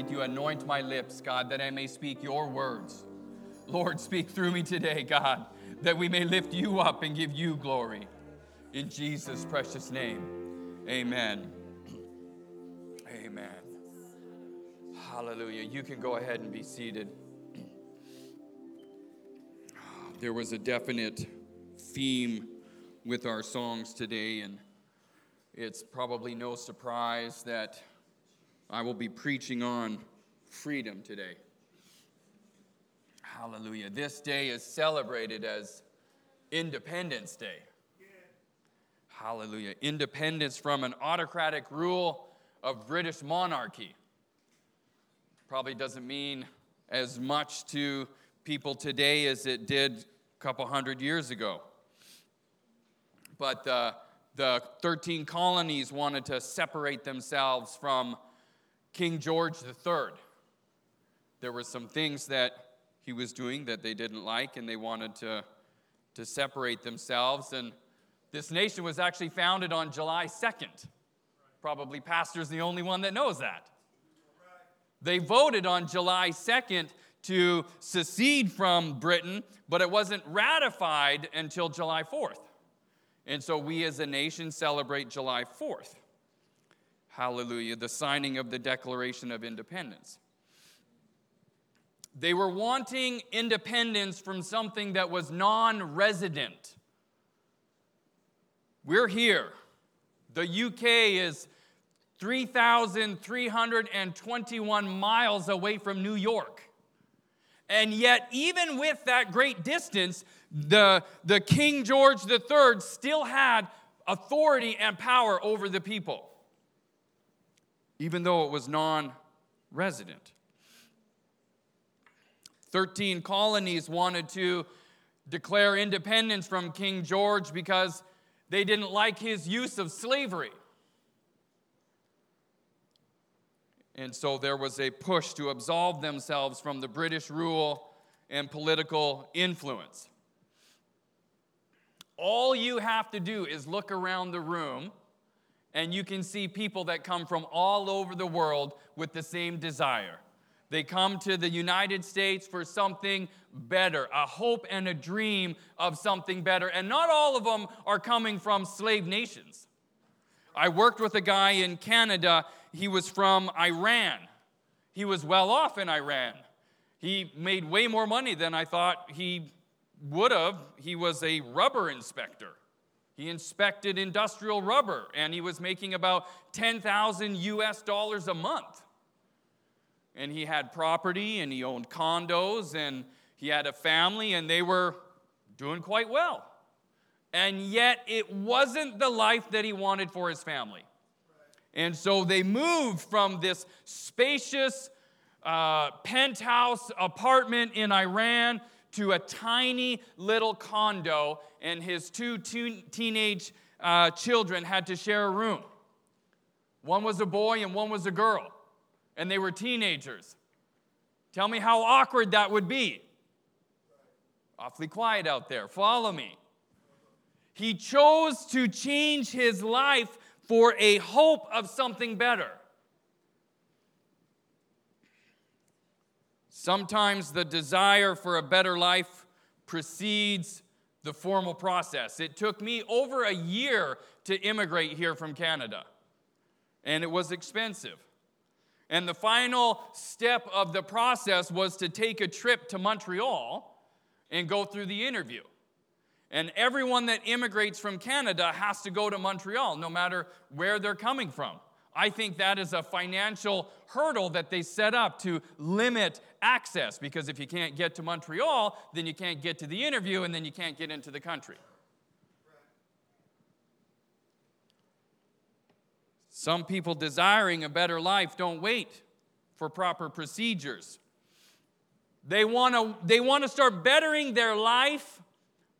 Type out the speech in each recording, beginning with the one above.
that you anoint my lips, God, that I may speak your words. Lord, speak through me today, God, that we may lift you up and give you glory. In Jesus' precious name, amen. Amen. Hallelujah. You can go ahead and be seated. There was a definite theme with our songs today, and it's probably no surprise that I will be preaching on freedom today. Hallelujah. This day is celebrated as Independence Day. Hallelujah. Independence from an autocratic rule of British monarchy. Probably doesn't mean as much to people today as it did a couple hundred years ago. But the, the 13 colonies wanted to separate themselves from King George III. There were some things that he was doing that they didn't like, and they wanted to, to separate themselves. And this nation was actually founded on July 2nd. Probably pastor's the only one that knows that. They voted on July 2nd to secede from Britain, but it wasn't ratified until July 4th. And so we as a nation celebrate July 4th. Hallelujah, the signing of the Declaration of Independence. They were wanting independence from something that was non resident. We're here. The UK is 3,321 miles away from New York. And yet, even with that great distance, the, the King George III still had authority and power over the people, even though it was non resident. 13 colonies wanted to declare independence from King George because they didn't like his use of slavery. And so there was a push to absolve themselves from the British rule and political influence. All you have to do is look around the room, and you can see people that come from all over the world with the same desire. They come to the United States for something better, a hope and a dream of something better. And not all of them are coming from slave nations. I worked with a guy in Canada, he was from Iran. He was well off in Iran. He made way more money than I thought he would have. He was a rubber inspector. He inspected industrial rubber and he was making about 10,000 US dollars a month and he had property and he owned condos and he had a family and they were doing quite well. And yet it wasn't the life that he wanted for his family. And so they moved from this spacious uh, penthouse apartment in Iran to a tiny little condo, and his two teenage uh, children had to share a room. One was a boy and one was a girl and they were teenagers. Tell me how awkward that would be. Awfully quiet out there. Follow me. He chose to change his life for a hope of something better. Sometimes the desire for a better life precedes the formal process. It took me over a year to immigrate here from Canada, and it was expensive. And the final step of the process was to take a trip to Montreal and go through the interview. And everyone that immigrates from Canada has to go to Montreal, no matter where they're coming from. I think that is a financial hurdle that they set up to limit access because if you can't get to Montreal, then you can't get to the interview and then you can't get into the country. Some people desiring a better life don't wait for proper procedures. They want to they want to start bettering their life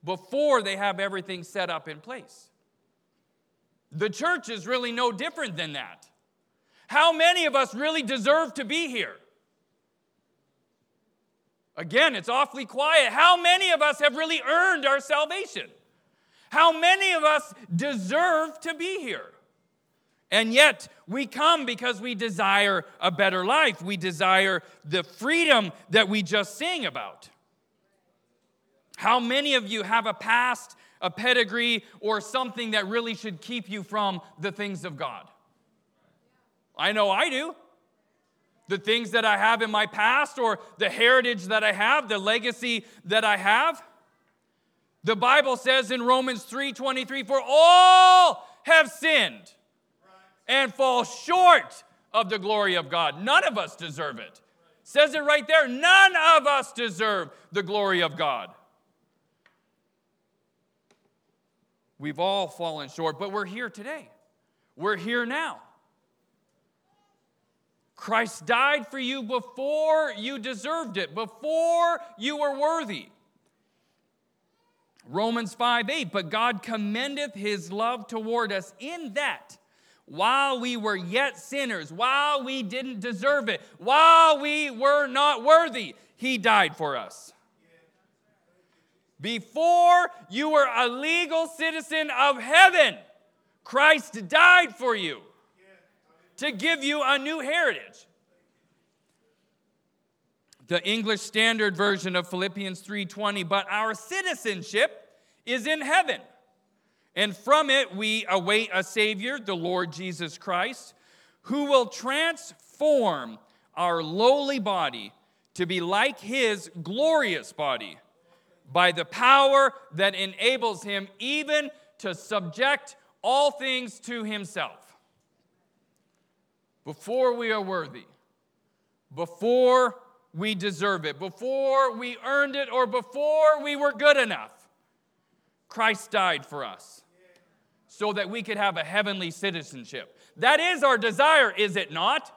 before they have everything set up in place. The church is really no different than that. How many of us really deserve to be here? Again, it's awfully quiet. How many of us have really earned our salvation? How many of us deserve to be here? And yet, we come because we desire a better life. We desire the freedom that we just sang about. How many of you have a past, a pedigree, or something that really should keep you from the things of God? I know I do. The things that I have in my past, or the heritage that I have, the legacy that I have. The Bible says in Romans 3:23, for all have sinned and fall short of the glory of God. None of us deserve it. Says it right there. None of us deserve the glory of God. We've all fallen short, but we're here today. We're here now. Christ died for you before you deserved it, before you were worthy. Romans 5 8, but God commendeth his love toward us in that while we were yet sinners, while we didn't deserve it, while we were not worthy, he died for us. Before you were a legal citizen of heaven, Christ died for you to give you a new heritage. The English Standard Version of Philippians 3:20, but our citizenship is in heaven. And from it we await a savior, the Lord Jesus Christ, who will transform our lowly body to be like his glorious body by the power that enables him even to subject all things to himself. Before we are worthy, before we deserve it, before we earned it, or before we were good enough, Christ died for us so that we could have a heavenly citizenship. That is our desire, is it not?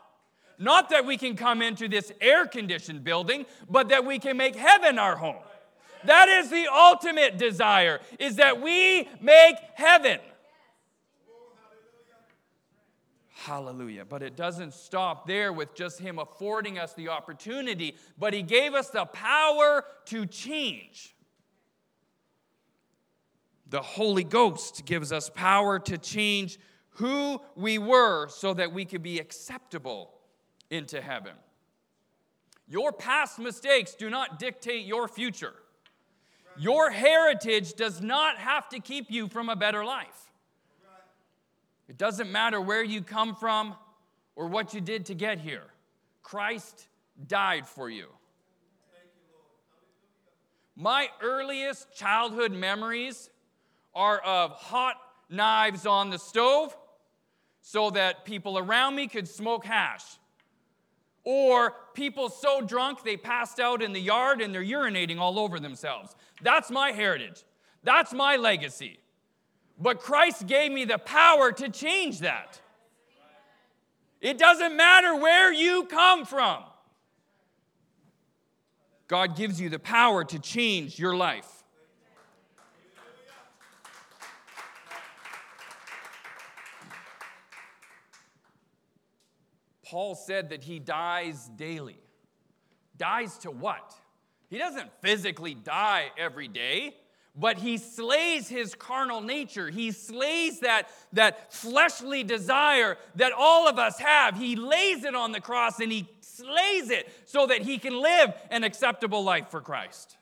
Not that we can come into this air conditioned building, but that we can make heaven our home. That is the ultimate desire, is that we make heaven. Hallelujah. But it doesn't stop there with just Him affording us the opportunity, but He gave us the power to change. The Holy Ghost gives us power to change who we were so that we could be acceptable into heaven. Your past mistakes do not dictate your future. Your heritage does not have to keep you from a better life. It doesn't matter where you come from or what you did to get here. Christ died for you. My earliest childhood memories are of hot knives on the stove so that people around me could smoke hash. Or people so drunk they passed out in the yard and they're urinating all over themselves. That's my heritage. That's my legacy. But Christ gave me the power to change that. It doesn't matter where you come from, God gives you the power to change your life. Paul said that he dies daily. Dies to what? He doesn't physically die every day, but he slays his carnal nature. He slays that, that fleshly desire that all of us have. He lays it on the cross and he slays it so that he can live an acceptable life for Christ.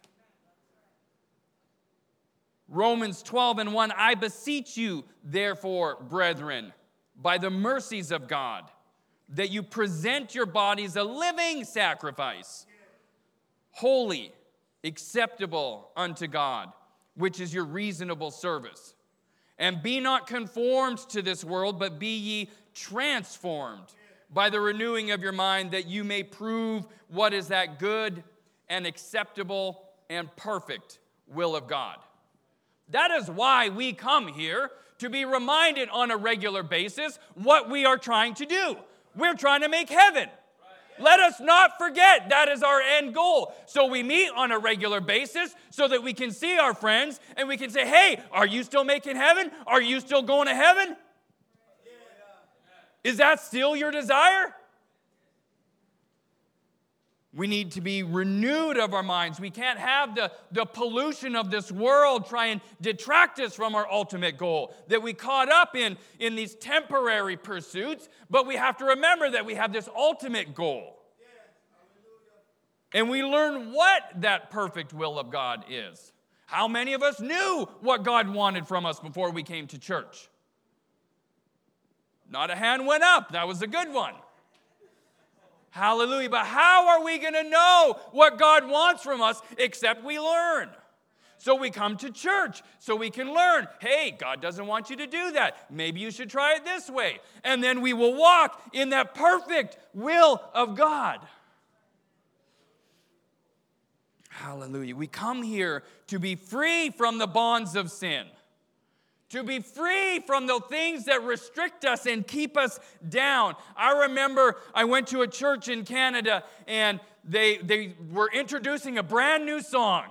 Romans 12 and 1 I beseech you, therefore, brethren, by the mercies of God that you present your bodies a living sacrifice, holy, acceptable unto God, which is your reasonable service. And be not conformed to this world, but be ye transformed by the renewing of your mind, that you may prove what is that good and acceptable and perfect will of God. That is why we come here to be reminded on a regular basis what we are trying to do. We're trying to make heaven. Let us not forget that is our end goal. So we meet on a regular basis so that we can see our friends and we can say, hey, are you still making heaven? Are you still going to heaven? Is that still your desire? We need to be renewed of our minds. We can't have the, the pollution of this world try and detract us from our ultimate goal. That we caught up in, in these temporary pursuits, but we have to remember that we have this ultimate goal. And we learn what that perfect will of God is. How many of us knew what God wanted from us before we came to church? Not a hand went up. That was a good one. Hallelujah. But how are we going to know what God wants from us except we learn? So we come to church so we can learn. Hey, God doesn't want you to do that. Maybe you should try it this way. And then we will walk in that perfect will of God. Hallelujah. We come here to be free from the bonds of sin, to be free from the things that restrict us and keep us down. I remember I went to a church in Canada and they, they were introducing a brand new song.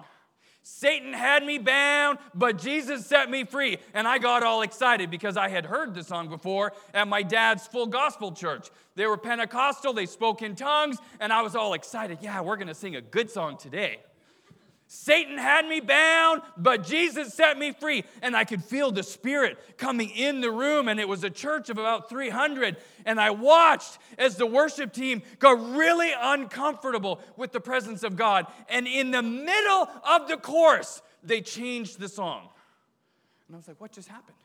Satan had me bound, but Jesus set me free. And I got all excited because I had heard the song before at my dad's full gospel church. They were Pentecostal, they spoke in tongues, and I was all excited. Yeah, we're going to sing a good song today. Satan had me bound, but Jesus set me free. And I could feel the Spirit coming in the room, and it was a church of about 300. And I watched as the worship team got really uncomfortable with the presence of God. And in the middle of the chorus, they changed the song. And I was like, what just happened?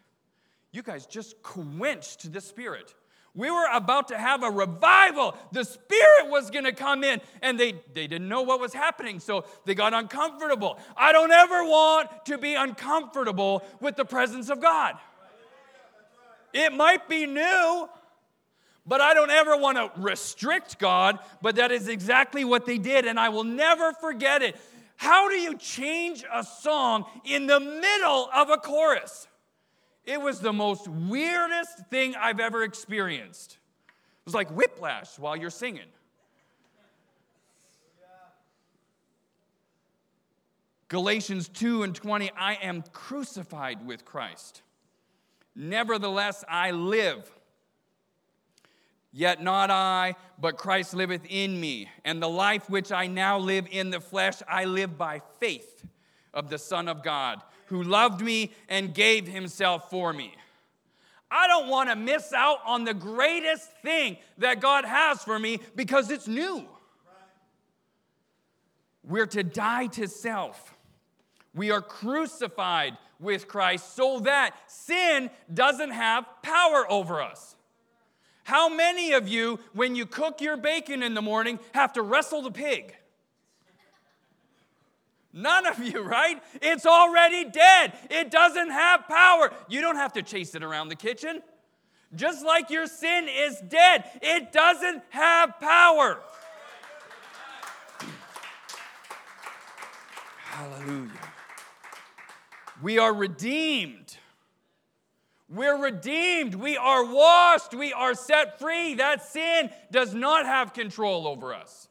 You guys just quenched the Spirit. We were about to have a revival. The Spirit was going to come in, and they, they didn't know what was happening, so they got uncomfortable. I don't ever want to be uncomfortable with the presence of God. It might be new, but I don't ever want to restrict God, but that is exactly what they did, and I will never forget it. How do you change a song in the middle of a chorus? It was the most weirdest thing I've ever experienced. It was like whiplash while you're singing. Galatians 2 and 20, I am crucified with Christ. Nevertheless, I live. Yet not I, but Christ liveth in me. And the life which I now live in the flesh, I live by faith of the Son of God who loved me and gave himself for me. I don't want to miss out on the greatest thing that God has for me because it's new. We're to die to self. We are crucified with Christ so that sin doesn't have power over us. How many of you, when you cook your bacon in the morning, have to wrestle the pig? None of you, right? It's already dead. It doesn't have power. You don't have to chase it around the kitchen. Just like your sin is dead, it doesn't have power. Hallelujah. We are redeemed. We're redeemed. We are washed. We are set free. That sin does not have control over us.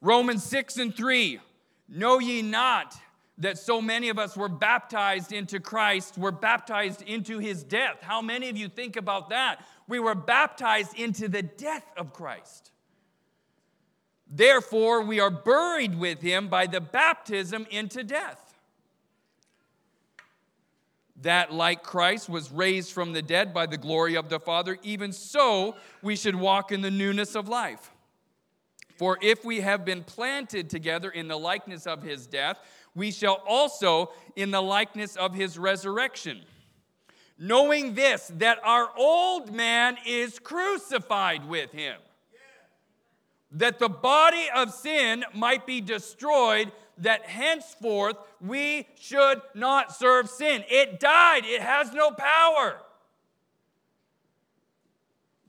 Romans 6 and 3 Know ye not that so many of us were baptized into Christ, were baptized into his death? How many of you think about that? We were baptized into the death of Christ. Therefore, we are buried with him by the baptism into death. That, like Christ, was raised from the dead by the glory of the Father, even so we should walk in the newness of life. For if we have been planted together in the likeness of his death, we shall also in the likeness of his resurrection. Knowing this, that our old man is crucified with him, that the body of sin might be destroyed, that henceforth we should not serve sin. It died, it has no power.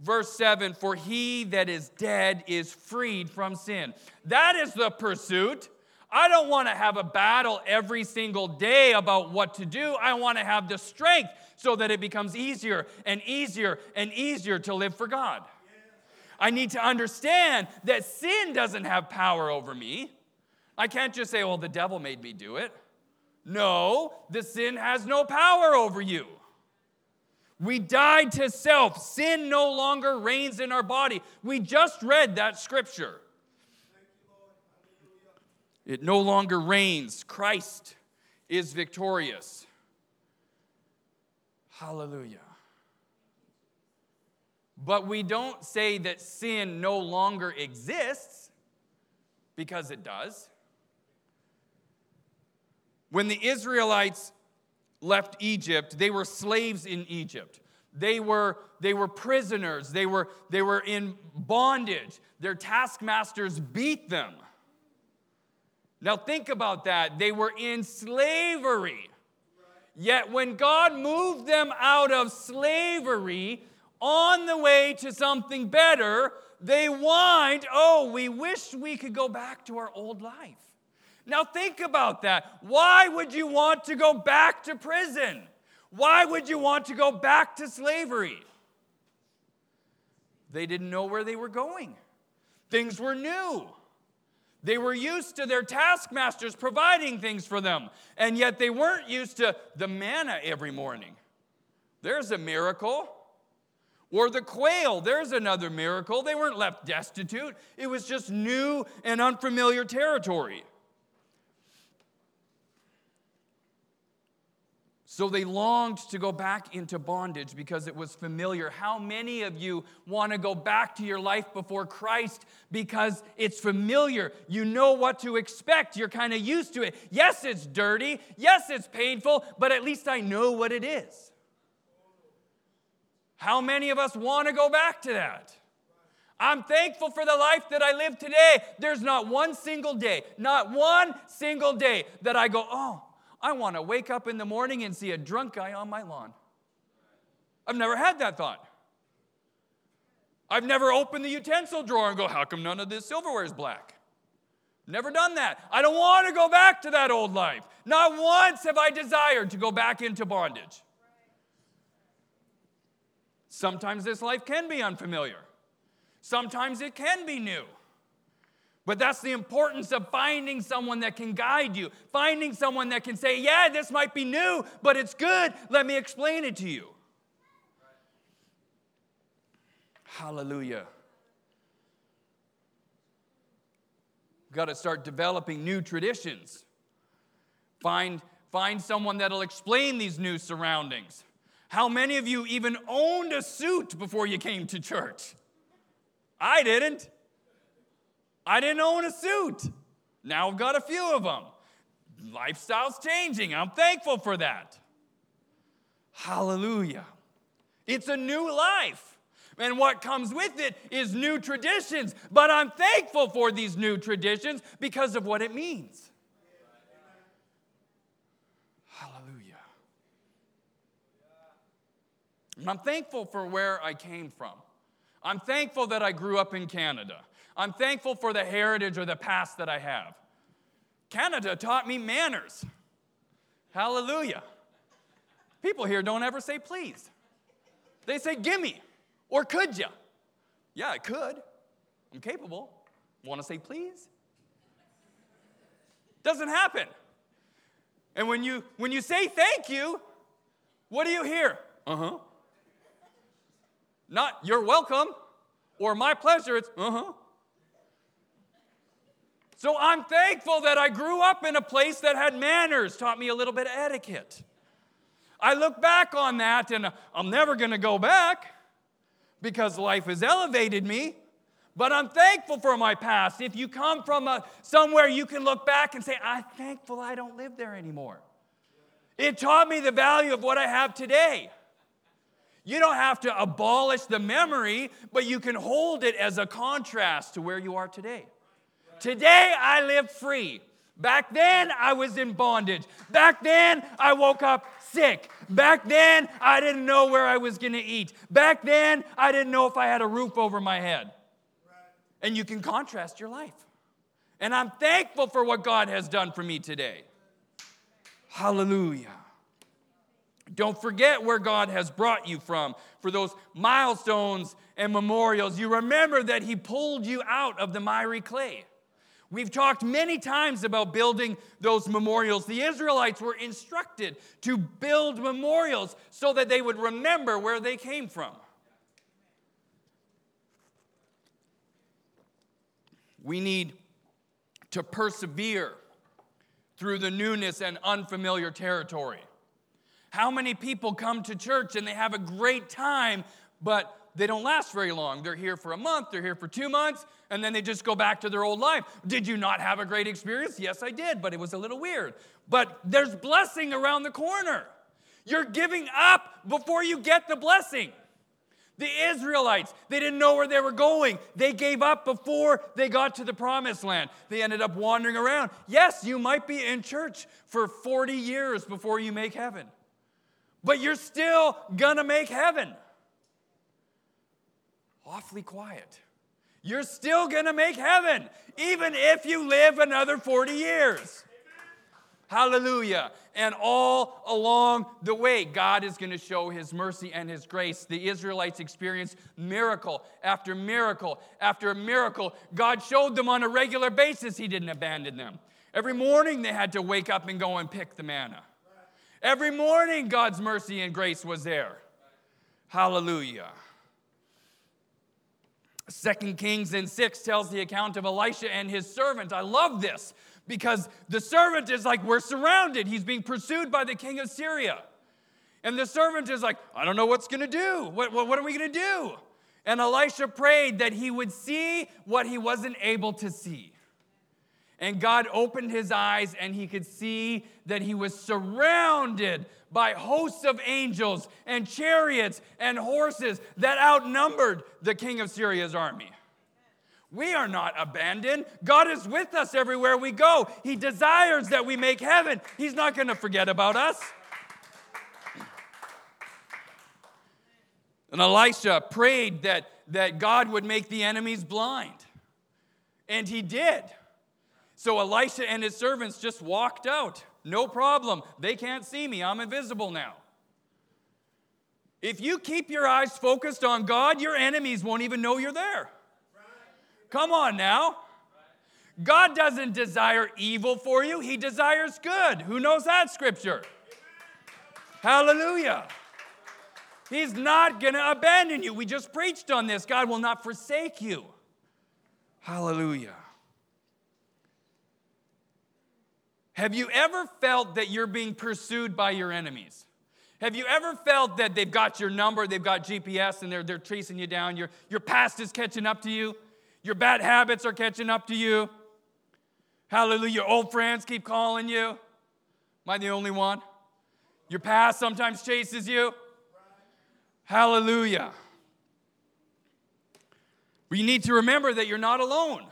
Verse 7 For he that is dead is freed from sin. That is the pursuit. I don't want to have a battle every single day about what to do. I want to have the strength so that it becomes easier and easier and easier to live for God. I need to understand that sin doesn't have power over me. I can't just say, well, the devil made me do it. No, the sin has no power over you. We died to self. Sin no longer reigns in our body. We just read that scripture. It no longer reigns. Christ is victorious. Hallelujah. But we don't say that sin no longer exists because it does. When the Israelites left Egypt, they were slaves in Egypt. They were, they were prisoners. They were, they were in bondage. Their taskmasters beat them. Now, think about that. They were in slavery. Yet, when God moved them out of slavery on the way to something better, they whined, Oh, we wish we could go back to our old life. Now, think about that. Why would you want to go back to prison? Why would you want to go back to slavery? They didn't know where they were going, things were new. They were used to their taskmasters providing things for them, and yet they weren't used to the manna every morning. There's a miracle. Or the quail, there's another miracle. They weren't left destitute, it was just new and unfamiliar territory. So they longed to go back into bondage because it was familiar. How many of you want to go back to your life before Christ because it's familiar? You know what to expect. You're kind of used to it. Yes, it's dirty. Yes, it's painful, but at least I know what it is. How many of us want to go back to that? I'm thankful for the life that I live today. There's not one single day, not one single day that I go, oh, I want to wake up in the morning and see a drunk guy on my lawn. I've never had that thought. I've never opened the utensil drawer and go, how come none of this silverware is black? Never done that. I don't want to go back to that old life. Not once have I desired to go back into bondage. Sometimes this life can be unfamiliar, sometimes it can be new. But that's the importance of finding someone that can guide you, finding someone that can say, Yeah, this might be new, but it's good. Let me explain it to you. Hallelujah. Got to start developing new traditions. Find, find someone that'll explain these new surroundings. How many of you even owned a suit before you came to church? I didn't. I didn't own a suit. Now I've got a few of them. Lifestyle's changing. I'm thankful for that. Hallelujah. It's a new life. And what comes with it is new traditions. But I'm thankful for these new traditions because of what it means. Hallelujah. And I'm thankful for where I came from. I'm thankful that I grew up in Canada. I'm thankful for the heritage or the past that I have. Canada taught me manners. Hallelujah. People here don't ever say please. They say gimme or could ya? Yeah, I could. I'm capable. Want to say please? Doesn't happen. And when you when you say thank you, what do you hear? Uh-huh. Not you're welcome or my pleasure, it's uh-huh. So I'm thankful that I grew up in a place that had manners, taught me a little bit of etiquette. I look back on that and I'm never going to go back because life has elevated me. But I'm thankful for my past. If you come from a, somewhere, you can look back and say, I'm thankful I don't live there anymore. It taught me the value of what I have today. You don't have to abolish the memory, but you can hold it as a contrast to where you are today. Today I live free. Back then I was in bondage. Back then I woke up sick. Back then I didn't know where I was going to eat. Back then I didn't know if I had a roof over my head. And you can contrast your life. And I'm thankful for what God has done for me today. Hallelujah. Don't forget where God has brought you from for those milestones and memorials. You remember that He pulled you out of the miry clay. We've talked many times about building those memorials. The Israelites were instructed to build memorials so that they would remember where they came from. We need to persevere through the newness and unfamiliar territory. How many people come to church and they have a great time, but they don't last very long. They're here for a month, they're here for two months, and then they just go back to their old life. Did you not have a great experience? Yes, I did, but it was a little weird. But there's blessing around the corner. You're giving up before you get the blessing. The Israelites, they didn't know where they were going. They gave up before they got to the promised land. They ended up wandering around. Yes, you might be in church for 40 years before you make heaven, but you're still gonna make heaven awfully quiet. You're still to make heaven, even if you live another 40 years. Hallelujah. And all along the way, God is going to show his mercy and his grace. The Israelites experienced miracle after miracle after miracle. God showed them on a regular basis he didn't abandon them. Every morning they had to wake up and go and pick the manna. Every morning God's mercy and grace was there. Hallelujah. Second Kings in 6 tells the account of Elisha and his servant. I love this because the servant is like, we're surrounded. He's being pursued by the king of Syria. And the servant is like, I don't know what's going to do. What, what, what are we going to do? And Elisha prayed that he would see what he wasn't able to see. And God opened his eyes and he could see that he was surrounded by hosts of angels and chariots and horses that outnumbered the king of Syria's army. We are not abandoned. God is with us everywhere we go. He desires that we make heaven. He's not going to forget about us. And Elisha prayed that, that God would make the enemies blind. And he did. So Elisha and his servants just walked out. No problem. They can't see me. I'm invisible now. If you keep your eyes focused on God, your enemies won't even know you're there. Come on now. God doesn't desire evil for you, He desires good. Who knows that scripture? Hallelujah. He's not going to abandon you. We just preached on this. God will not forsake you. Hallelujah. Have you ever felt that you're being pursued by your enemies? Have you ever felt that they've got your number, they've got GPS, and they're, they're tracing you down? Your, your past is catching up to you, your bad habits are catching up to you. Hallelujah. Old friends keep calling you. Am I the only one? Your past sometimes chases you. Hallelujah. We need to remember that you're not alone.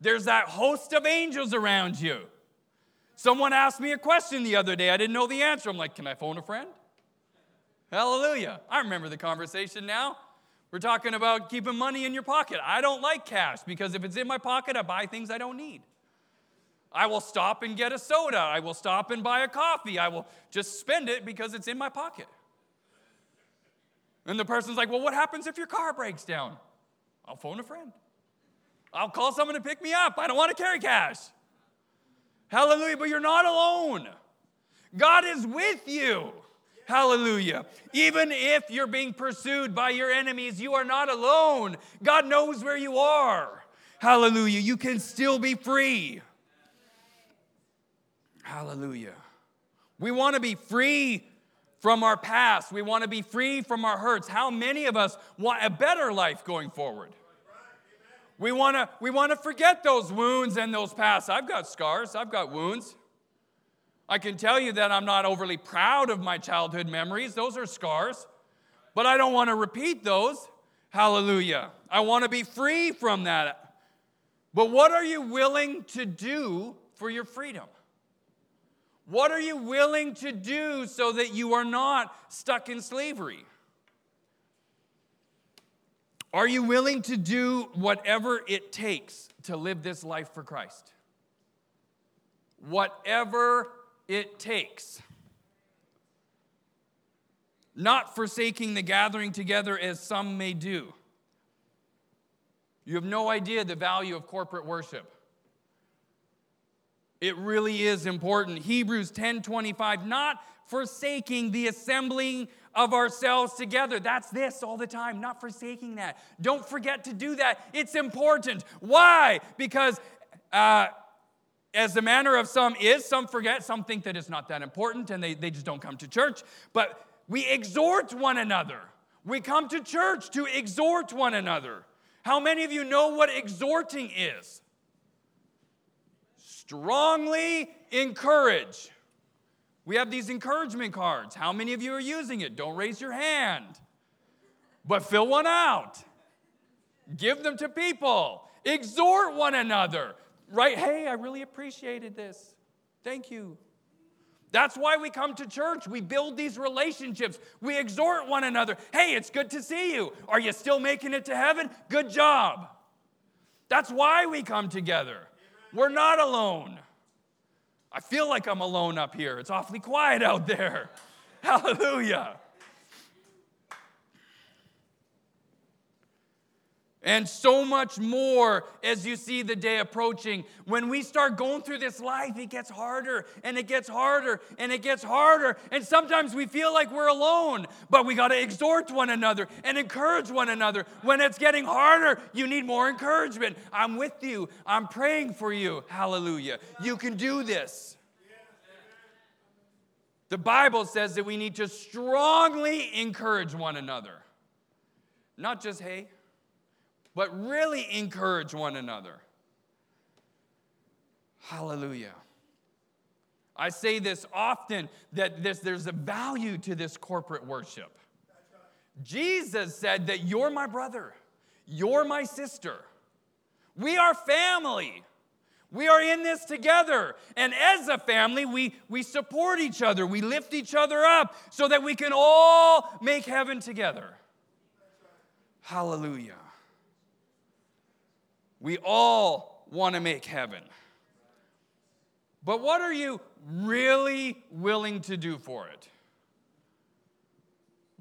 There's that host of angels around you. Someone asked me a question the other day. I didn't know the answer. I'm like, can I phone a friend? Hallelujah. I remember the conversation now. We're talking about keeping money in your pocket. I don't like cash because if it's in my pocket, I buy things I don't need. I will stop and get a soda. I will stop and buy a coffee. I will just spend it because it's in my pocket. And the person's like, Well, what happens if your car breaks down? I'll phone a friend. I'll call someone to pick me up. I don't want to carry cash. Hallelujah. But you're not alone. God is with you. Hallelujah. Even if you're being pursued by your enemies, you are not alone. God knows where you are. Hallelujah. You can still be free. Hallelujah. We want to be free from our past. We want to be free from our hurts. How many of us want a better life going forward? We want to we want to forget those wounds and those past. I've got scars, I've got wounds. I can tell you that I'm not overly proud of my childhood memories. Those are scars. But I don't want to repeat those. Hallelujah. I want to be free from that. But what are you willing to do for your freedom? What are you willing to do so that you are not stuck in slavery? Are you willing to do whatever it takes to live this life for Christ? Whatever it takes. Not forsaking the gathering together as some may do. You have no idea the value of corporate worship. It really is important. Hebrews 10:25 not forsaking the assembling of ourselves together. That's this all the time, not forsaking that. Don't forget to do that. It's important. Why? Because uh, as the manner of some is, some forget, some think that it's not that important and they, they just don't come to church. But we exhort one another. We come to church to exhort one another. How many of you know what exhorting is? Strongly encourage. We have these encouragement cards. How many of you are using it? Don't raise your hand, but fill one out. Give them to people. Exhort one another. Right? Hey, I really appreciated this. Thank you. That's why we come to church. We build these relationships. We exhort one another. Hey, it's good to see you. Are you still making it to heaven? Good job. That's why we come together. We're not alone. I feel like I'm alone up here. It's awfully quiet out there. Hallelujah. And so much more as you see the day approaching. When we start going through this life, it gets harder and it gets harder and it gets harder. And sometimes we feel like we're alone, but we got to exhort one another and encourage one another. When it's getting harder, you need more encouragement. I'm with you, I'm praying for you. Hallelujah. You can do this. The Bible says that we need to strongly encourage one another. Not just, hey, but really encourage one another. Hallelujah. I say this often that this, there's a value to this corporate worship. Jesus said that you're my brother, you're my sister, we are family. We are in this together. And as a family, we, we support each other. We lift each other up so that we can all make heaven together. Hallelujah. We all want to make heaven. But what are you really willing to do for it?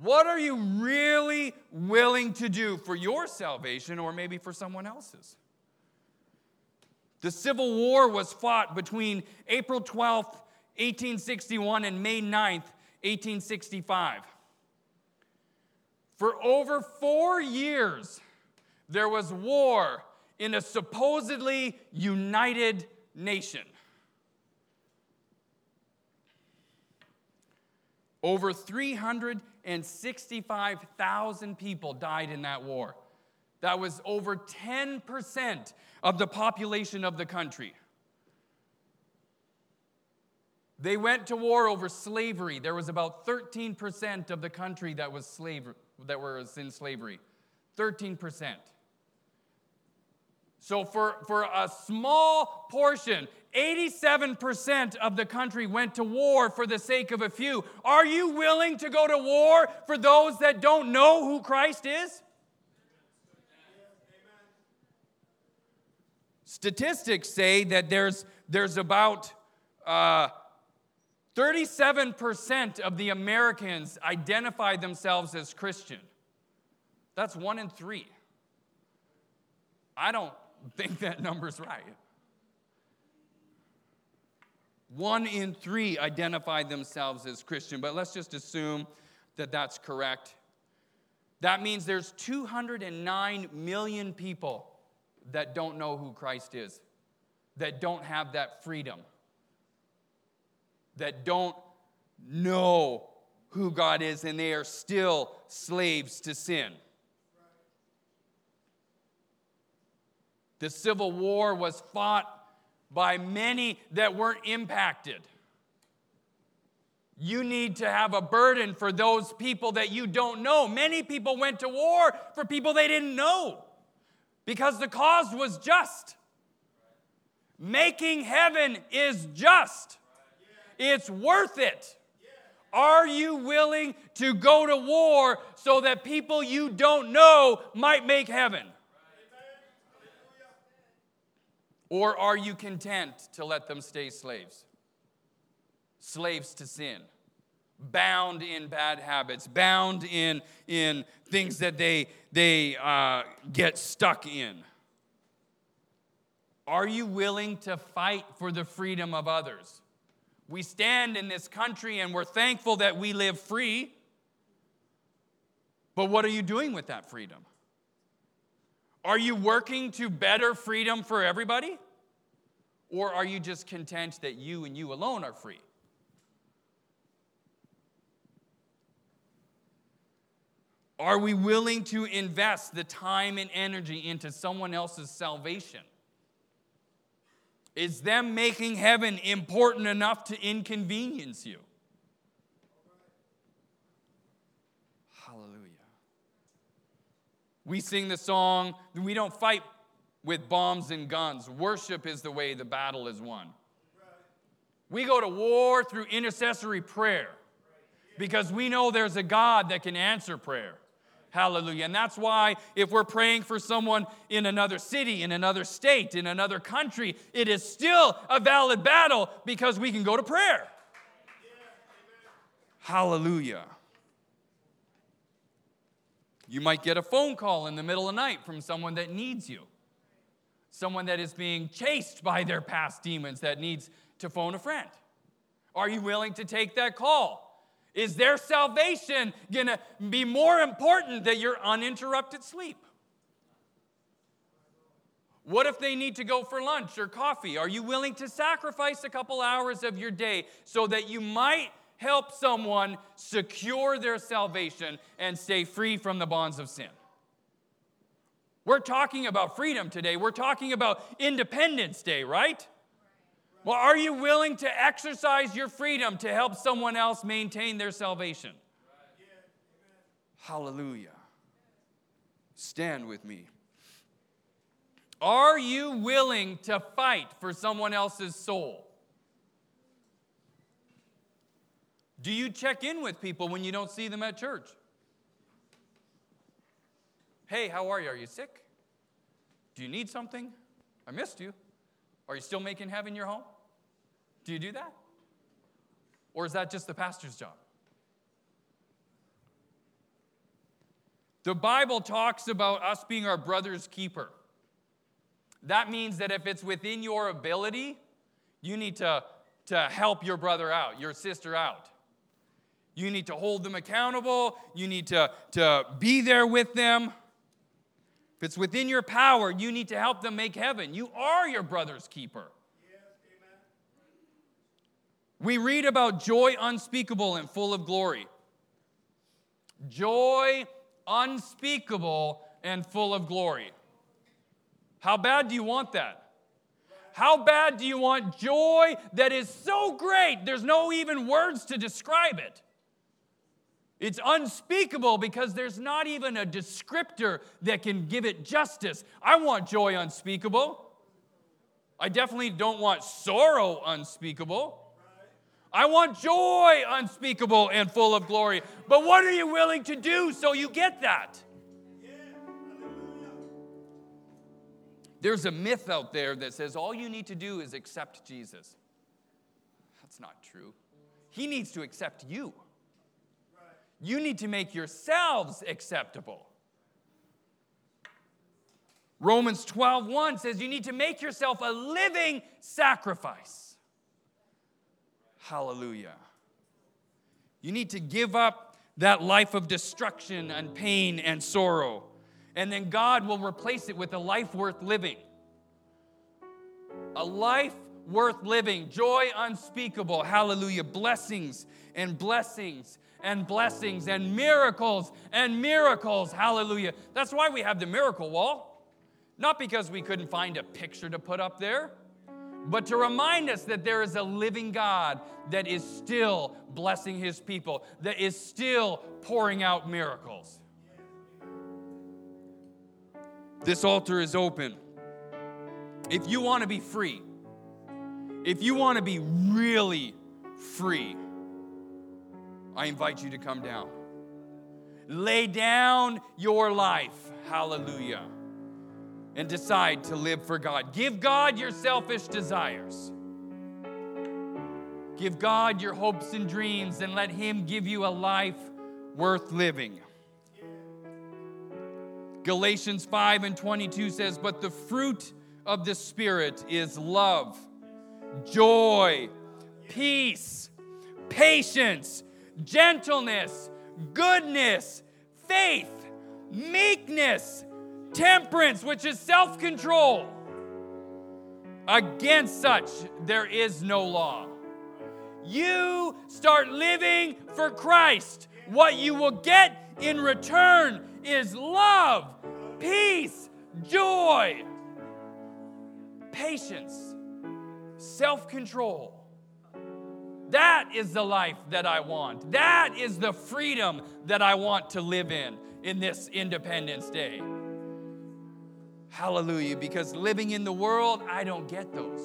What are you really willing to do for your salvation or maybe for someone else's? The Civil War was fought between April 12, 1861 and May 9, 1865. For over four years, there was war in a supposedly united nation. Over 365,000 people died in that war. That was over 10% of the population of the country. They went to war over slavery. There was about 13% of the country that was slave, that was in slavery. 13%. So, for, for a small portion, 87% of the country went to war for the sake of a few. Are you willing to go to war for those that don't know who Christ is? Statistics say that there's, there's about uh, 37% of the Americans identify themselves as Christian. That's one in three. I don't think that number's right. One in three identify themselves as Christian, but let's just assume that that's correct. That means there's 209 million people that don't know who Christ is, that don't have that freedom, that don't know who God is, and they are still slaves to sin. The Civil War was fought by many that weren't impacted. You need to have a burden for those people that you don't know. Many people went to war for people they didn't know because the cause was just. Making heaven is just, it's worth it. Are you willing to go to war so that people you don't know might make heaven? Or are you content to let them stay slaves? Slaves to sin, bound in bad habits, bound in, in things that they, they uh, get stuck in. Are you willing to fight for the freedom of others? We stand in this country and we're thankful that we live free. But what are you doing with that freedom? Are you working to better freedom for everybody? Or are you just content that you and you alone are free? Are we willing to invest the time and energy into someone else's salvation? Is them making heaven important enough to inconvenience you? Hallelujah. We sing the song, we don't fight with bombs and guns. Worship is the way the battle is won. We go to war through intercessory prayer because we know there's a God that can answer prayer. Hallelujah. And that's why, if we're praying for someone in another city, in another state, in another country, it is still a valid battle because we can go to prayer. Hallelujah. You might get a phone call in the middle of the night from someone that needs you, someone that is being chased by their past demons that needs to phone a friend. Are you willing to take that call? Is their salvation going to be more important than your uninterrupted sleep? What if they need to go for lunch or coffee? Are you willing to sacrifice a couple hours of your day so that you might help someone secure their salvation and stay free from the bonds of sin? We're talking about freedom today. We're talking about Independence Day, right? Well, are you willing to exercise your freedom to help someone else maintain their salvation? Hallelujah. Stand with me. Are you willing to fight for someone else's soul? Do you check in with people when you don't see them at church? Hey, how are you? Are you sick? Do you need something? I missed you. Are you still making heaven your home? Do you do that? Or is that just the pastor's job? The Bible talks about us being our brother's keeper. That means that if it's within your ability, you need to, to help your brother out, your sister out. You need to hold them accountable. You need to, to be there with them. If it's within your power, you need to help them make heaven. You are your brother's keeper. we read about joy unspeakable and full of glory. Joy unspeakable and full of glory. How bad do you want that? How bad do you want joy that is so great, there's no even words to describe it? It's unspeakable because there's not even a descriptor that can give it justice. I want joy unspeakable. I definitely don't want sorrow unspeakable. I want joy unspeakable and full of glory. But what are you willing to do so you get that? There's a myth out there that says all you need to do is accept Jesus. That's not true. He needs to accept you. You need to make yourselves acceptable. Romans 1 says you need to make yourself a living sacrifice. Hallelujah. You need to give up that life of destruction and pain and sorrow. And then God will replace it with a life worth living. A life worth living, joy unspeakable. Hallelujah. Blessings and blessings and blessings and miracles and miracles. Hallelujah. That's why we have the miracle wall. Not because we couldn't find a picture to put up there, but to remind us that there is a living God that is still blessing his people, that is still pouring out miracles. This altar is open. If you want to be free, if you want to be really free, I invite you to come down. Lay down your life, hallelujah, and decide to live for God. Give God your selfish desires. Give God your hopes and dreams and let Him give you a life worth living. Galatians 5 and 22 says, But the fruit of the Spirit is love, joy, peace, patience gentleness, goodness, faith, meekness, temperance, which is self control. Against such, there is no law. You start living for Christ. What you will get in return is love, peace, joy, patience, self control. That is the life that I want. That is the freedom that I want to live in in this Independence Day. Hallelujah. Because living in the world, I don't get those.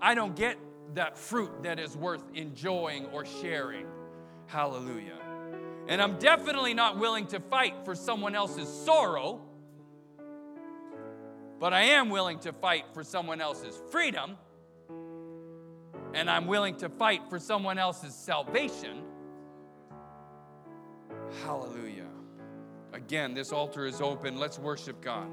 I don't get that fruit that is worth enjoying or sharing. Hallelujah. And I'm definitely not willing to fight for someone else's sorrow, but I am willing to fight for someone else's freedom, and I'm willing to fight for someone else's salvation. Hallelujah. Again, this altar is open. Let's worship God.